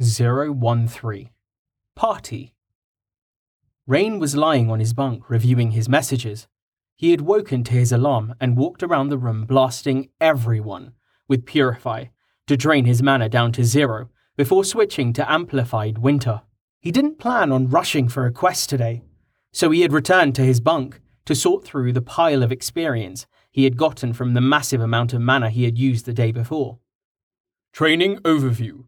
013. Party. Rain was lying on his bunk reviewing his messages. He had woken to his alarm and walked around the room blasting everyone with Purify to drain his mana down to zero before switching to Amplified Winter. He didn't plan on rushing for a quest today, so he had returned to his bunk to sort through the pile of experience he had gotten from the massive amount of mana he had used the day before. Training Overview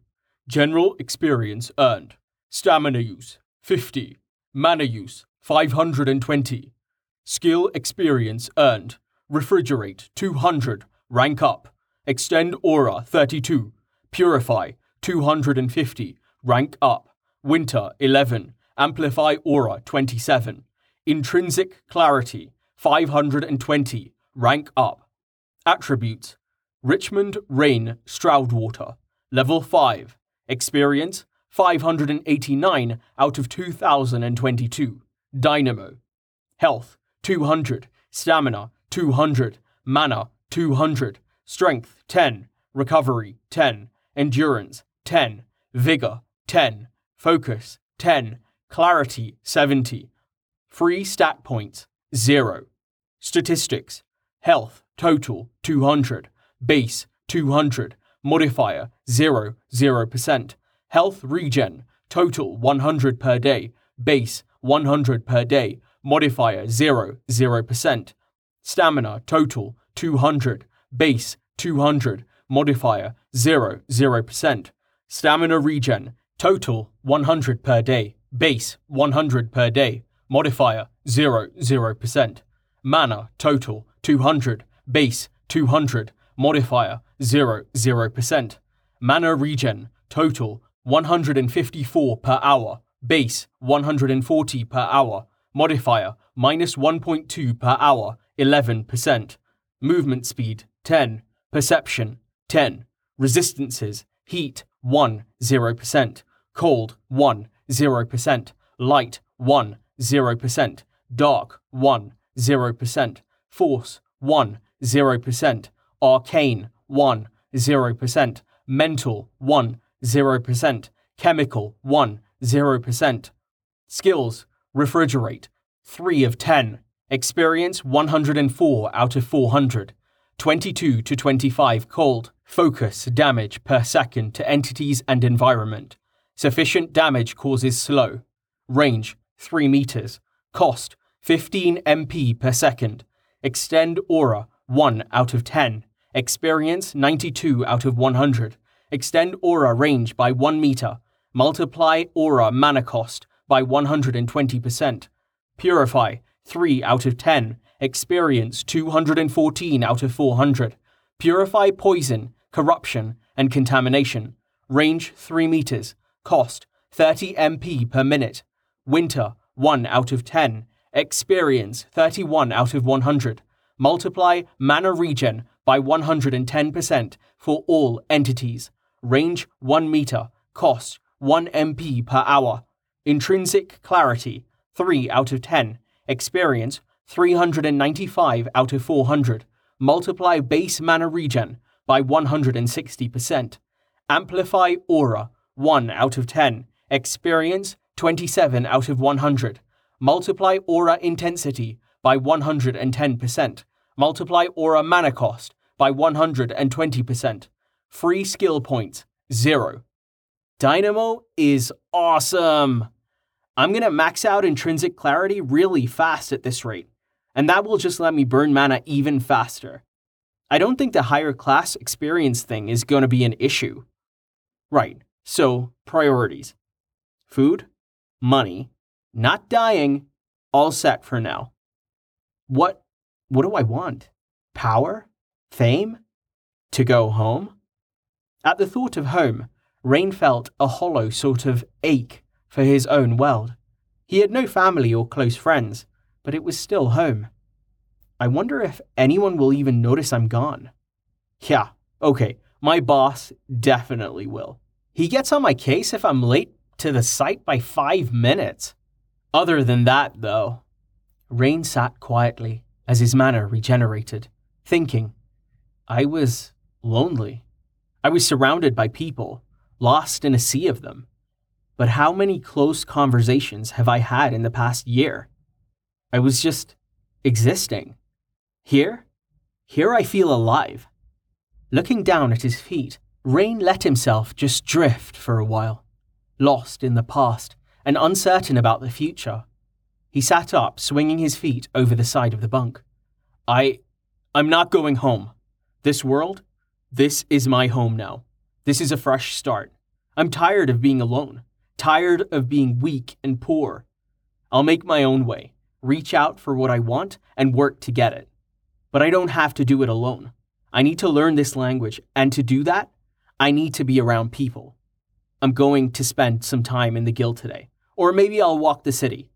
General Experience earned. Stamina use 50. Mana use 520. Skill Experience earned. Refrigerate 200. Rank up. Extend Aura 32. Purify 250. Rank up. Winter 11. Amplify Aura 27. Intrinsic Clarity 520. Rank up. Attributes Richmond Rain Stroudwater. Level 5. Experience 589 out of 2022. Dynamo. Health 200. Stamina 200. Mana 200. Strength 10. Recovery 10. Endurance 10. Vigor 10. Focus 10. Clarity 70. Free stat points 0. Statistics Health total 200. Base 200. Modifier 0, 0%. Health regen, total 100 per day. Base 100 per day. Modifier 0, 0%. Stamina, total 200. Base 200. Modifier 0, 0%. Stamina regen, total 100 per day. Base 100 per day. Modifier 0, 0%. Mana, total 200. Base 200 modifier 0, 0%. Mana regen, total 154 per hour, base 140 per hour, modifier minus 1.2 per hour, 11%. Movement speed 10, perception 10, resistances heat 1, 0%, cold 1, 0%, light 1, 0%, dark 1, 0%, force 1, 0%, Arcane 1 0%, Mental 1 0%, Chemical 1 0%. Skills Refrigerate 3 of 10, Experience 104 out of 400, 22 to 25 cold, focus damage per second to entities and environment. Sufficient damage causes slow. Range 3 meters. Cost 15 MP per second. Extend aura 1 out of 10. Experience 92 out of 100. Extend aura range by 1 meter. Multiply aura mana cost by 120%. Purify 3 out of 10. Experience 214 out of 400. Purify poison, corruption, and contamination. Range 3 meters. Cost 30 MP per minute. Winter 1 out of 10. Experience 31 out of 100. Multiply mana regen by 110% for all entities. Range 1 meter. Cost 1 MP per hour. Intrinsic clarity 3 out of 10. Experience 395 out of 400. Multiply base mana regen by 160%. Amplify aura 1 out of 10. Experience 27 out of 100. Multiply aura intensity by 110%. Multiply aura mana cost by 120%. Free skill points, 0. Dynamo is awesome! I'm gonna max out intrinsic clarity really fast at this rate, and that will just let me burn mana even faster. I don't think the higher class experience thing is gonna be an issue. Right, so priorities food, money, not dying, all set for now. What what do I want? Power? Fame? To go home? At the thought of home, Rain felt a hollow sort of ache for his own world. He had no family or close friends, but it was still home. I wonder if anyone will even notice I'm gone. Yeah, okay, my boss definitely will. He gets on my case if I'm late to the site by five minutes. Other than that, though, Rain sat quietly, as his mana regenerated, thinking. I was lonely. I was surrounded by people, lost in a sea of them. But how many close conversations have I had in the past year? I was just existing. Here, here I feel alive. Looking down at his feet, Rain let himself just drift for a while, lost in the past and uncertain about the future. He sat up, swinging his feet over the side of the bunk. I. I'm not going home. This world, this is my home now. This is a fresh start. I'm tired of being alone, tired of being weak and poor. I'll make my own way, reach out for what I want, and work to get it. But I don't have to do it alone. I need to learn this language, and to do that, I need to be around people. I'm going to spend some time in the guild today, or maybe I'll walk the city.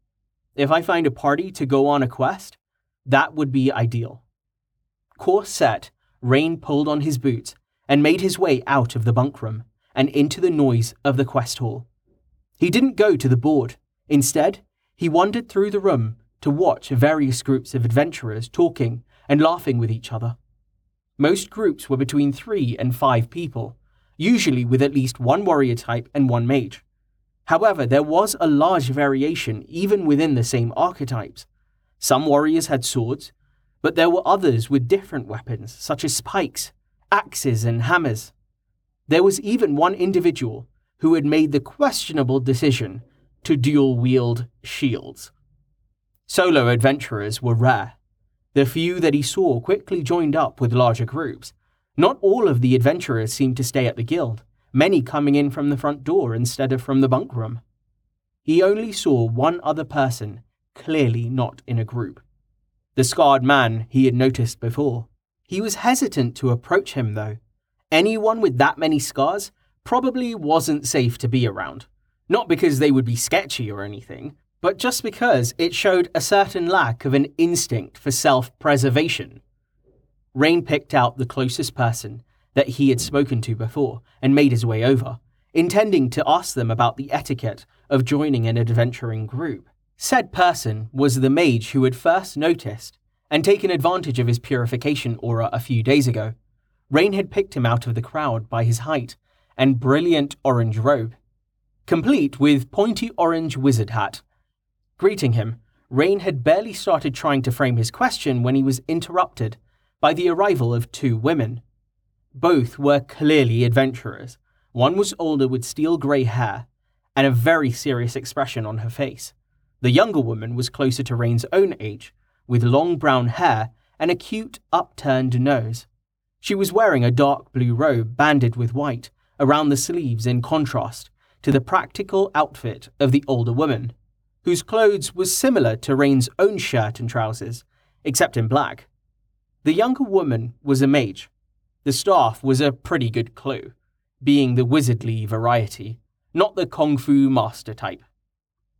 If I find a party to go on a quest, that would be ideal. Course set, Rain pulled on his boots and made his way out of the bunk room and into the noise of the quest hall. He didn't go to the board. Instead, he wandered through the room to watch various groups of adventurers talking and laughing with each other. Most groups were between three and five people, usually with at least one warrior type and one mage. However, there was a large variation even within the same archetypes. Some warriors had swords, but there were others with different weapons, such as spikes, axes, and hammers. There was even one individual who had made the questionable decision to dual wield shields. Solo adventurers were rare. The few that he saw quickly joined up with larger groups. Not all of the adventurers seemed to stay at the guild, many coming in from the front door instead of from the bunk room. He only saw one other person, clearly not in a group. The scarred man he had noticed before. He was hesitant to approach him, though. Anyone with that many scars probably wasn't safe to be around. Not because they would be sketchy or anything, but just because it showed a certain lack of an instinct for self preservation. Rain picked out the closest person that he had spoken to before and made his way over, intending to ask them about the etiquette of joining an adventuring group. Said person was the mage who had first noticed and taken advantage of his purification aura a few days ago. Rain had picked him out of the crowd by his height and brilliant orange robe, complete with pointy orange wizard hat. Greeting him, Rain had barely started trying to frame his question when he was interrupted by the arrival of two women. Both were clearly adventurers. One was older with steel grey hair and a very serious expression on her face. The younger woman was closer to Rain's own age, with long brown hair and a cute, upturned nose. She was wearing a dark blue robe banded with white around the sleeves in contrast to the practical outfit of the older woman, whose clothes was similar to Rain's own shirt and trousers, except in black. The younger woman was a mage. The staff was a pretty good clue, being the wizardly variety, not the kung fu master type.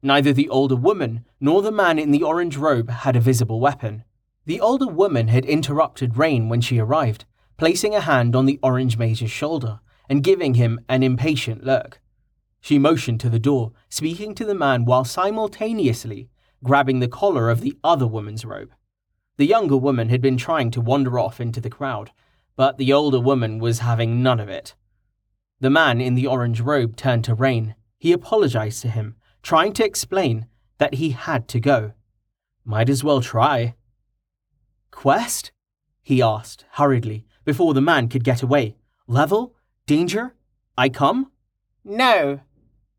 Neither the older woman nor the man in the orange robe had a visible weapon. The older woman had interrupted Rain when she arrived, placing a hand on the orange mage's shoulder and giving him an impatient look. She motioned to the door, speaking to the man while simultaneously grabbing the collar of the other woman's robe. The younger woman had been trying to wander off into the crowd, but the older woman was having none of it. The man in the orange robe turned to Rain. He apologized to him trying to explain that he had to go. Might as well try. Quest? he asked hurriedly before the man could get away. Level? Danger? I come? No.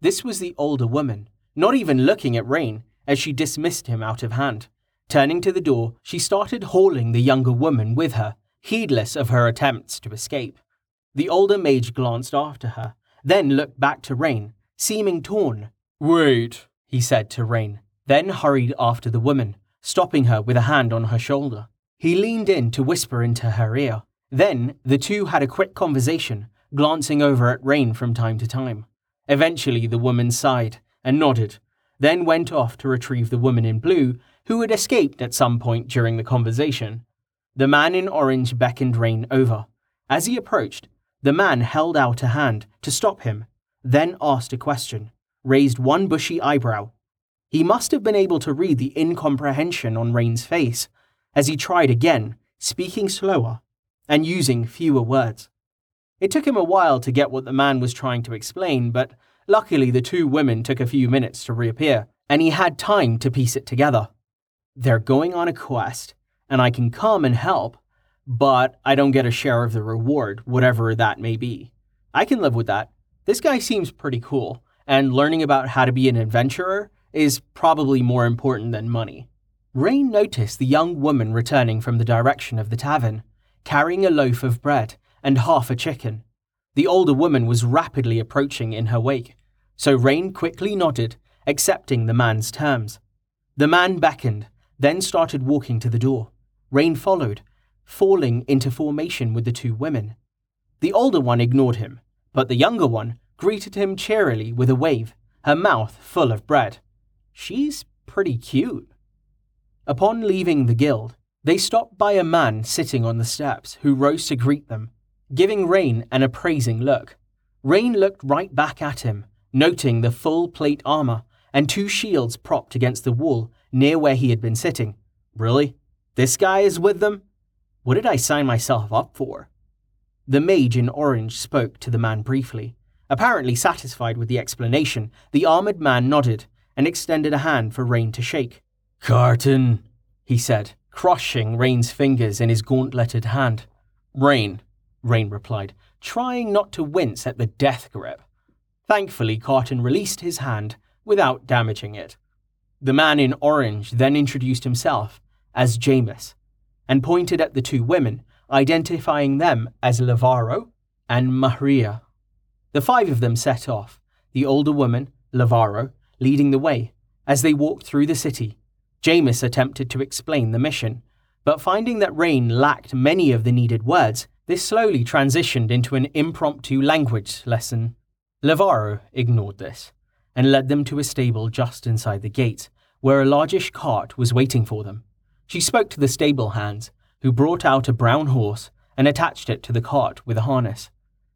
This was the older woman, not even looking at Rain as she dismissed him out of hand. Turning to the door, she started hauling the younger woman with her, heedless of her attempts to escape. The older mage glanced after her, then looked back to Rain, seeming torn Wait, he said to Rain, then hurried after the woman, stopping her with a hand on her shoulder. He leaned in to whisper into her ear. Then the two had a quick conversation, glancing over at Rain from time to time. Eventually, the woman sighed and nodded, then went off to retrieve the woman in blue, who had escaped at some point during the conversation. The man in orange beckoned Rain over. As he approached, the man held out a hand to stop him, then asked a question raised one bushy eyebrow. He must have been able to read the incomprehension on Rain's face as he tried again, speaking slower and using fewer words. It took him a while to get what the man was trying to explain, but luckily the two women took a few minutes to reappear, and he had time to piece it together. They're going on a quest, and I can come and help, but I don't get a share of the reward, whatever that may be. I can live with that. This guy seems pretty cool, and learning about how to be an adventurer is probably more important than money. Rain noticed the young woman returning from the direction of the tavern, carrying a loaf of bread and half a chicken. The older woman was rapidly approaching in her wake, so Rain quickly nodded, accepting the man's terms. The man beckoned, then started walking to the door. Rain followed, falling into formation with the two women. The older one ignored him, but the younger one greeted him cheerily with a wave, her mouth full of bread. She's pretty cute. Upon leaving the guild, they stopped by a man sitting on the steps who rose to greet them, giving Rain an appraising look. Rain looked right back at him, noting the full plate armor and two shields propped against the wall near where he had been sitting. Really? This guy is with them? What did I sign myself up for? The mage in orange spoke to the man briefly. Apparently satisfied with the explanation, the armored man nodded and extended a hand for Rain to shake. Carten, he said, crushing Rain's fingers in his gauntleted hand. Rain, Rain replied, trying not to wince at the death grip. Thankfully, Carten released his hand without damaging it. The man in orange then introduced himself as Jameis and pointed at the two women, identifying them as Lavaro and Mahria. The five of them set off, the older woman, Lavaro, leading the way. As they walked through the city, Jameis attempted to explain the mission, but finding that Rain lacked many of the needed words, this slowly transitioned into an impromptu language lesson. Lavaro ignored this and led them to a stable just inside the gate, where a largish cart was waiting for them. She spoke to the stable hands, who brought out a brown horse and attached it to the cart with a harness.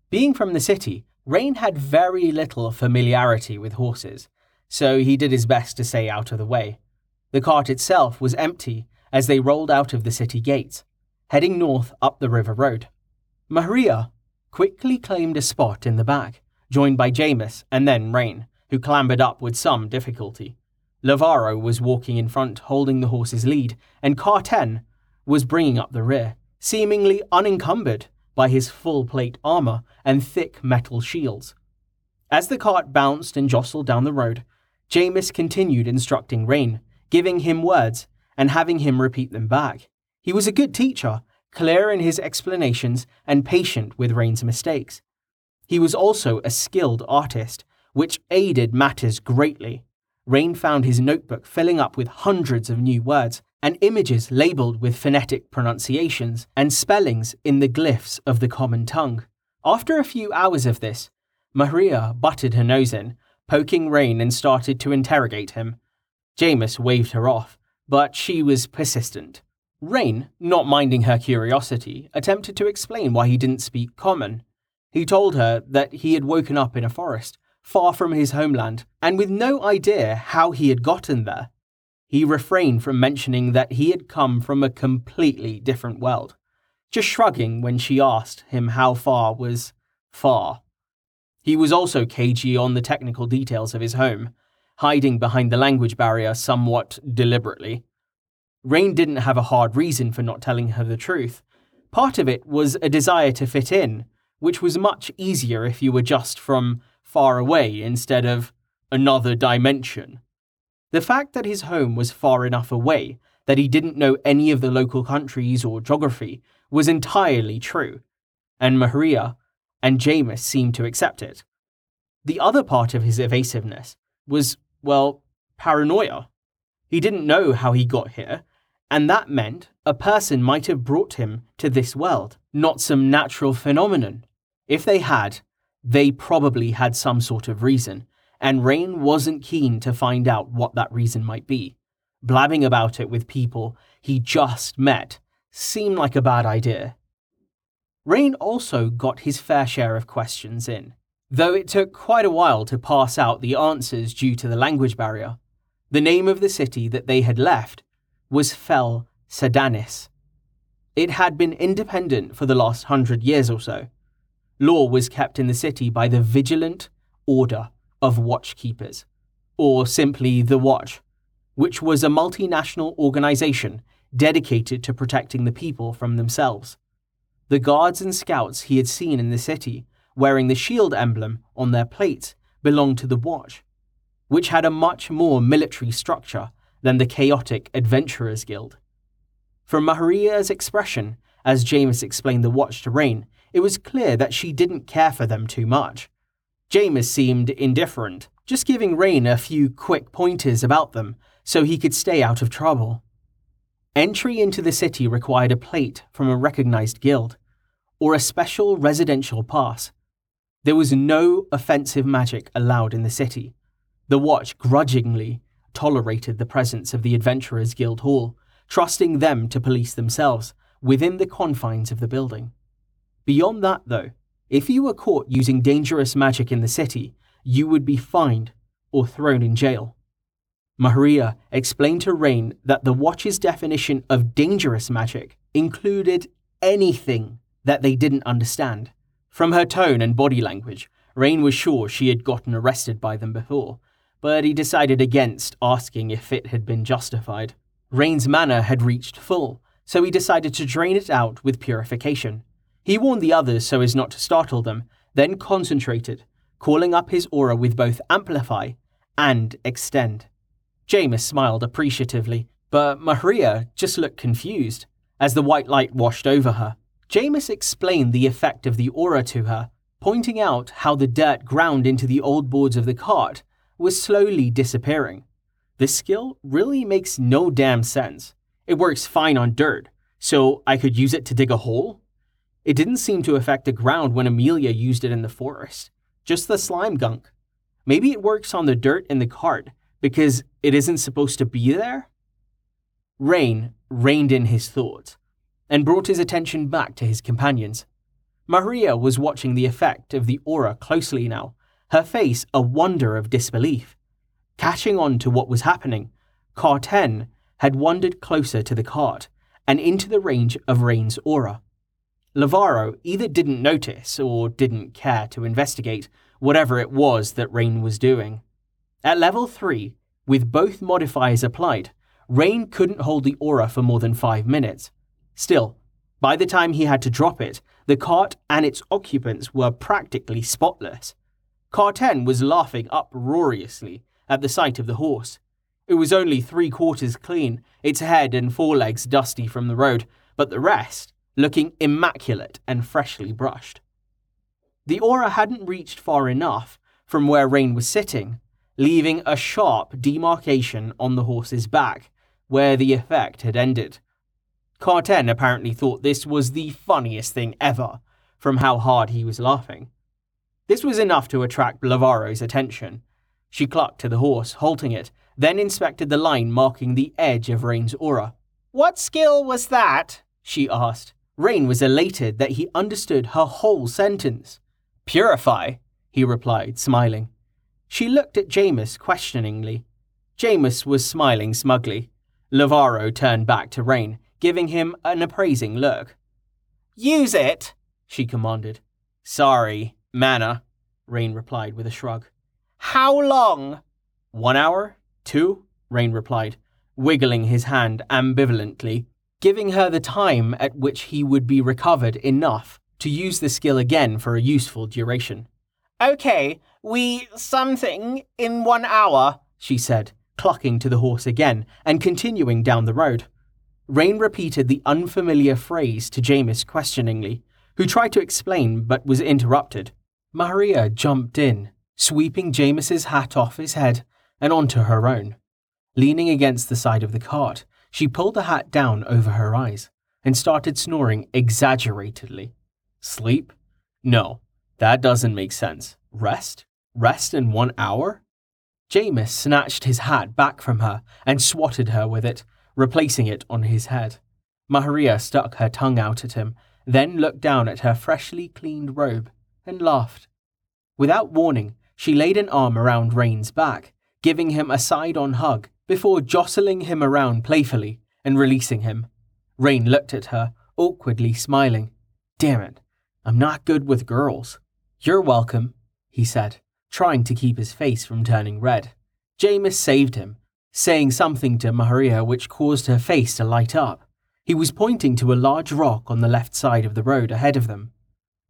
Being from the city, Rain had very little familiarity with horses, so he did his best to stay out of the way. The cart itself was empty as they rolled out of the city gates, heading north up the river road. Mahria quickly claimed a spot in the back, joined by Jameis and then Rain, who clambered up with some difficulty. Lavaro was walking in front, holding the horse's lead, and Carten was bringing up the rear, seemingly unencumbered by his full plate armor and thick metal shields. As the cart bounced and jostled down the road, Jameis continued instructing Rain, giving him words and having him repeat them back. He was a good teacher, clear in his explanations and patient with Rain's mistakes. He was also a skilled artist, which aided matters greatly. Rain found his notebook filling up with hundreds of new words and images labeled with phonetic pronunciations and spellings in the glyphs of the common tongue. After a few hours of this, Mahria butted her nose in, poking Rain and started to interrogate him. Jameis waved her off, but she was persistent. Rain, not minding her curiosity, attempted to explain why he didn't speak common. He told her that he had woken up in a forest, far from his homeland, and with no idea how he had gotten there. He refrained from mentioning that he had come from a completely different world, just shrugging when she asked him how far was far. He was also cagey on the technical details of his home, hiding behind the language barrier somewhat deliberately. Rain didn't have a hard reason for not telling her the truth. Part of it was a desire to fit in, which was much easier if you were just from far away instead of another dimension. The fact that his home was far enough away that he didn't know any of the local countries or geography was entirely true, and Mahria and Jameis seemed to accept it. The other part of his evasiveness was well, paranoia. He didn't know how he got here, and that meant a person might have brought him to this world, not some natural phenomenon. If they had, they probably had some sort of reason, and Rain wasn't keen to find out what that reason might be. Blabbing about it with people he just met seemed like a bad idea. Rain also got his fair share of questions in though it took quite a while to pass out the answers due to the language barrier. The name of the city that they had left was Fel Sedanis. It had been independent for the last hundred years or so. Law was kept in the city by the Vigilant Order of Watchkeepers, or simply the Watch, which was a multinational organization dedicated to protecting the people from themselves. The guards and scouts he had seen in the city, wearing the shield emblem on their plates, belonged to the Watch, which had a much more military structure than the chaotic Adventurers Guild. From Mahria's expression, as Jameis explained the watch to Rain, it was clear that she didn't care for them too much. Jameis seemed indifferent, just giving Rain a few quick pointers about them so he could stay out of trouble. Entry into the city required a plate from a recognized guild, or a special residential pass. There was no offensive magic allowed in the city. The Watch grudgingly tolerated the presence of the Adventurers Guild Hall, trusting them to police themselves within the confines of the building. Beyond that, though, if you were caught using dangerous magic in the city, you would be fined or thrown in jail. Mahria explained to Rain that the Watch's definition of dangerous magic included anything that they didn't understand. From her tone and body language, Rain was sure she had gotten arrested by them before, but he decided against asking if it had been justified. Rain's mana had reached full, so he decided to drain it out with purification. He warned the others so as not to startle them, then concentrated, calling up his aura with both Amplify and Extend. Jameis smiled appreciatively, but Mahria just looked confused. As the white light washed over her, Jameis explained the effect of the aura to her, pointing out how the dirt ground into the old boards of the cart was slowly disappearing. This skill really makes no damn sense. It works fine on dirt, so I could use it to dig a hole? It didn't seem to affect the ground when Amelia used it in the forest, just the slime gunk. Maybe it works on the dirt in the cart because it isn't supposed to be there? Rain reined in his thoughts and brought his attention back to his companions. Mahria was watching the effect of the aura closely now her face a wonder of disbelief. Catching on to what was happening, Carten had wandered closer to the cart and into the range of Rain's aura. Lavaro either didn't notice or didn't care to investigate whatever it was that Rain was doing. At level 3, with both modifiers applied, Rain couldn't hold the aura for more than five minutes. Still, by the time he had to drop it, the cart and its occupants were practically spotless. Carten was laughing uproariously at the sight of the horse. It was only three quarters clean, its head and forelegs dusty from the road, but the rest looking immaculate and freshly brushed. The aura hadn't reached far enough from where Rain was sitting, leaving a sharp demarcation on the horse's back, where the effect had ended. Carten apparently thought this was the funniest thing ever, from how hard he was laughing. This was enough to attract Lavaro's attention. She clucked to the horse, halting it, then inspected the line marking the edge of Rain's aura. What skill was that? she asked. Rain was elated that he understood her whole sentence. Purify, he replied, smiling. She looked at Jameis questioningly. Jameis was smiling smugly. Lavaro turned back to Rain, giving him an appraising look. Use it, she commanded. Sorry, mana, Rain replied with a shrug. How long? One hour? Two? Rain replied, wiggling his hand ambivalently, giving her the time at which he would be recovered enough to use the skill again for a useful duration. Okay, we something in one hour, she said, clucking to the horse again and continuing down the road. Rain repeated the unfamiliar phrase to Jameis questioningly, who tried to explain but was interrupted. Mahria jumped in, sweeping Jameis's hat off his head and onto her own. Leaning against the side of the cart, she pulled the hat down over her eyes and started snoring exaggeratedly. Sleep? No, that doesn't make sense. Rest? Rest in one hour? Jameis snatched his hat back from her and swatted her with it, replacing it on his head. Mahria stuck her tongue out at him, then looked down at her freshly cleaned robe and laughed. Without warning, she laid an arm around Rain's back, giving him a side on hug before jostling him around playfully and releasing him. Rain looked at her, awkwardly smiling. Damn it, I'm not good with girls. You're welcome, he said, trying to keep his face from turning red. Jameis saved him, saying something to Mahria which caused her face to light up. He was pointing to a large rock on the left side of the road ahead of them.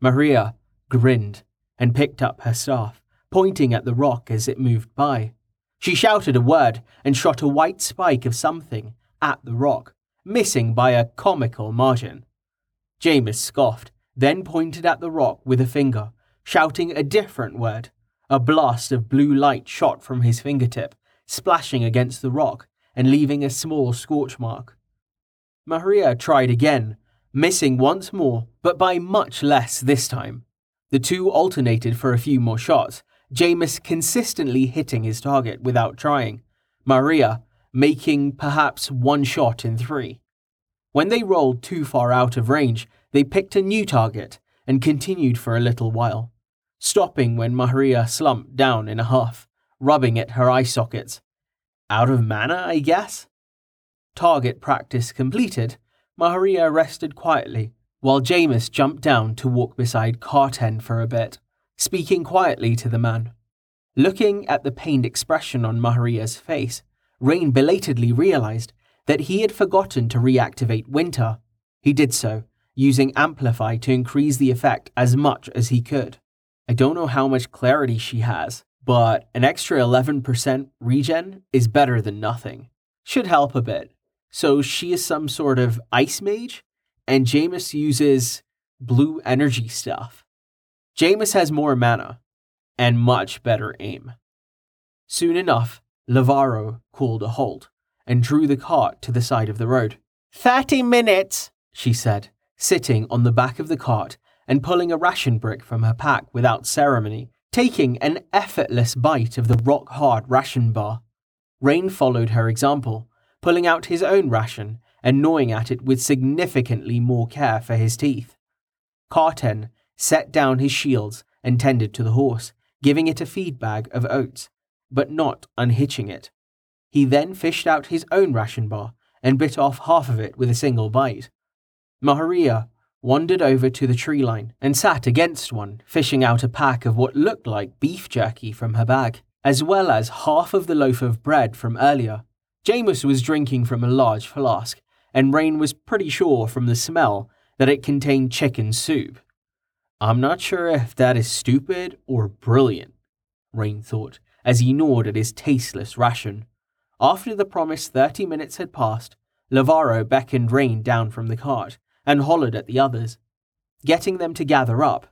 Mahria grinned and picked up her staff, pointing at the rock as it moved by. She shouted a word and shot a white spike of something at the rock, missing by a comical margin. Jameis scoffed, then pointed at the rock with a finger, shouting a different word. A blast of blue light shot from his fingertip, splashing against the rock and leaving a small scorch mark. Mahria tried again, missing once more, but by much less this time. The two alternated for a few more shots, Jameis consistently hitting his target without trying, Mahria making perhaps one shot in three. When they rolled too far out of range, they picked a new target and continued for a little while, stopping when Mahria slumped down in a huff, rubbing at her eye sockets. Out of mana, I guess? Target practice completed, Mahria rested quietly, while Jameis jumped down to walk beside Carten for a bit, speaking quietly to the man. Looking at the pained expression on Mahria's face, Rain belatedly realized that he had forgotten to reactivate Winter. He did so, using Amplify to increase the effect as much as he could. I don't know how much clarity she has, but an extra 11% regen is better than nothing. Should help a bit. So she is some sort of ice mage, and Jameis uses blue energy stuff. Jameis has more mana and much better aim. Soon enough, Lavaro called a halt and drew the cart to the side of the road. Thirty minutes, she said, sitting on the back of the cart and pulling a ration brick from her pack without ceremony, taking an effortless bite of the rock hard ration bar. Rain followed her example pulling out his own ration and gnawing at it with significantly more care for his teeth. Carten set down his shields and tended to the horse, giving it a feed bag of oats, but not unhitching it. He then fished out his own ration bar and bit off half of it with a single bite. Mahria wandered over to the tree line and sat against one, fishing out a pack of what looked like beef jerky from her bag, as well as half of the loaf of bread from earlier. Jameis was drinking from a large flask, and Rain was pretty sure from the smell that it contained chicken soup. I'm not sure if that is stupid or brilliant, Rain thought, as he gnawed at his tasteless ration. After the promised thirty minutes had passed, Lavaro beckoned Rain down from the cart and hollered at the others, getting them to gather up.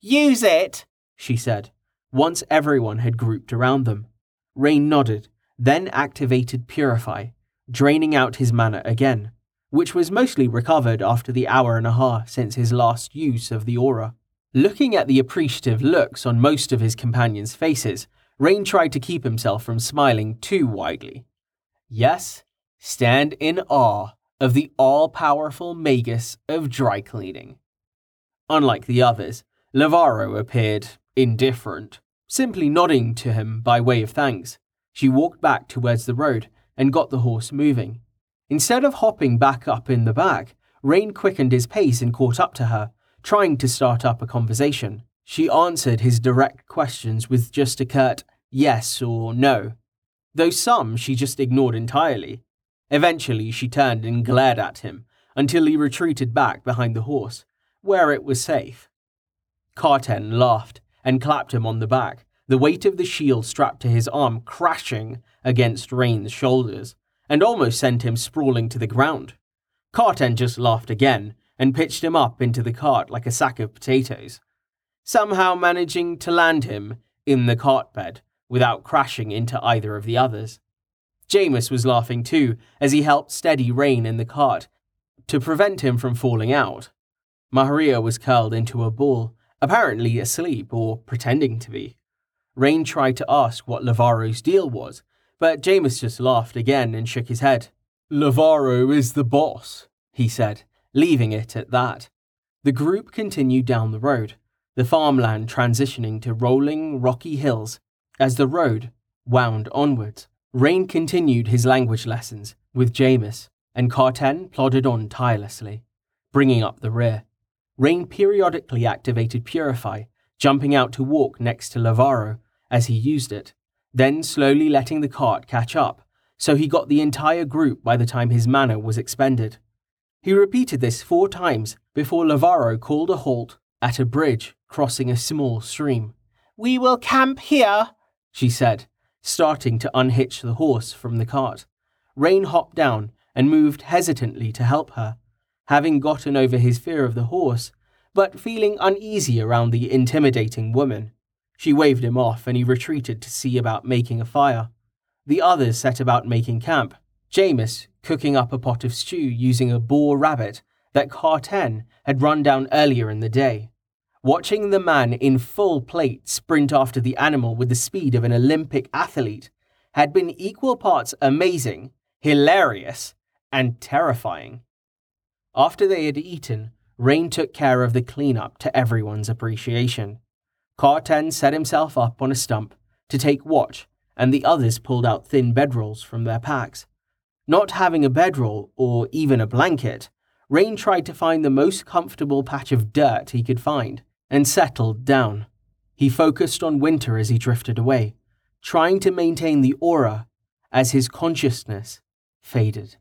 Use it, she said, once everyone had grouped around them. Rain nodded then activated Purify, draining out his mana again, which was mostly recovered after the hour and a half since his last use of the aura. Looking at the appreciative looks on most of his companions' faces, Rain tried to keep himself from smiling too widely. Yes, stand in awe of the all powerful Magus of dry cleaning. Unlike the others, Lavaro appeared indifferent, simply nodding to him by way of thanks. She walked back towards the road and got the horse moving. Instead of hopping back up in the back, Rain quickened his pace and caught up to her, trying to start up a conversation. She answered his direct questions with just a curt yes or no, though some she just ignored entirely. Eventually, she turned and glared at him until he retreated back behind the horse, where it was safe. Carten laughed and clapped him on the back, the weight of the shield strapped to his arm crashing against Rain's shoulders, and almost sent him sprawling to the ground. Carten just laughed again and pitched him up into the cart like a sack of potatoes, somehow managing to land him in the cart bed without crashing into either of the others. Jameis was laughing too as he helped steady Rain in the cart to prevent him from falling out. Mahria was curled into a ball, apparently asleep or pretending to be. Rain tried to ask what Lavaro's deal was, but Jameis just laughed again and shook his head. Lavaro is the boss, he said, leaving it at that. The group continued down the road, the farmland transitioning to rolling, rocky hills as the road wound onwards. Rain continued his language lessons with Jameis, and Carten plodded on tirelessly, bringing up the rear. Rain periodically activated Purify, jumping out to walk next to Lavaro as he used it, then slowly letting the cart catch up, so he got the entire group by the time his mana was expended. He repeated this four times before Lavaro called a halt at a bridge crossing a small stream. We will camp here, she said, starting to unhitch the horse from the cart. Rain hopped down and moved hesitantly to help her, having gotten over his fear of the horse, but feeling uneasy around the intimidating woman. She waved him off and he retreated to see about making a fire. The others set about making camp, Jameis cooking up a pot of stew using a boar rabbit that Carten had run down earlier in the day. Watching the man in full plate sprint after the animal with the speed of an Olympic athlete had been equal parts amazing, hilarious, and terrifying. After they had eaten, Rain took care of the cleanup to everyone's appreciation. Carten set himself up on a stump to take watch, and the others pulled out thin bedrolls from their packs. Not having a bedroll or even a blanket, Rain tried to find the most comfortable patch of dirt he could find and settled down. He focused on winter as he drifted away, trying to maintain the aura as his consciousness faded.